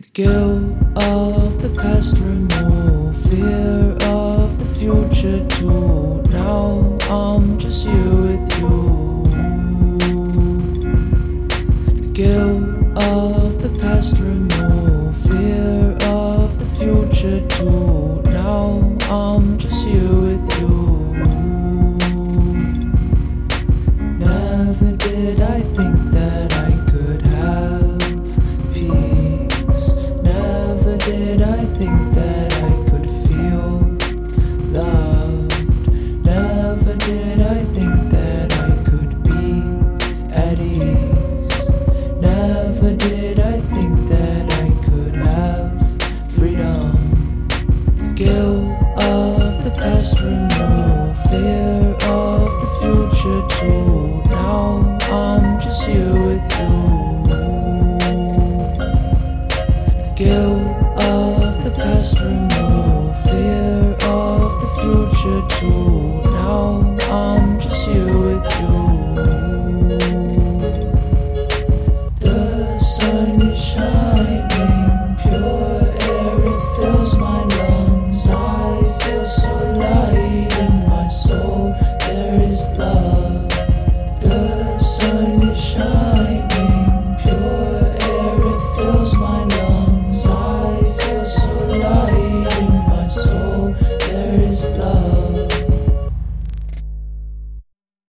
guilt of the past remove fear of the future too. Now i'm just here with you. The guilt of the past remove fear of the future too. Now i'm just here with you. Never did i think that i i think that i could be at ease. Never did i think that i could have freedom. Guilt of the past fear of the future too. Now i'm just here with you. Guilt of the past remove fear of the future too is love.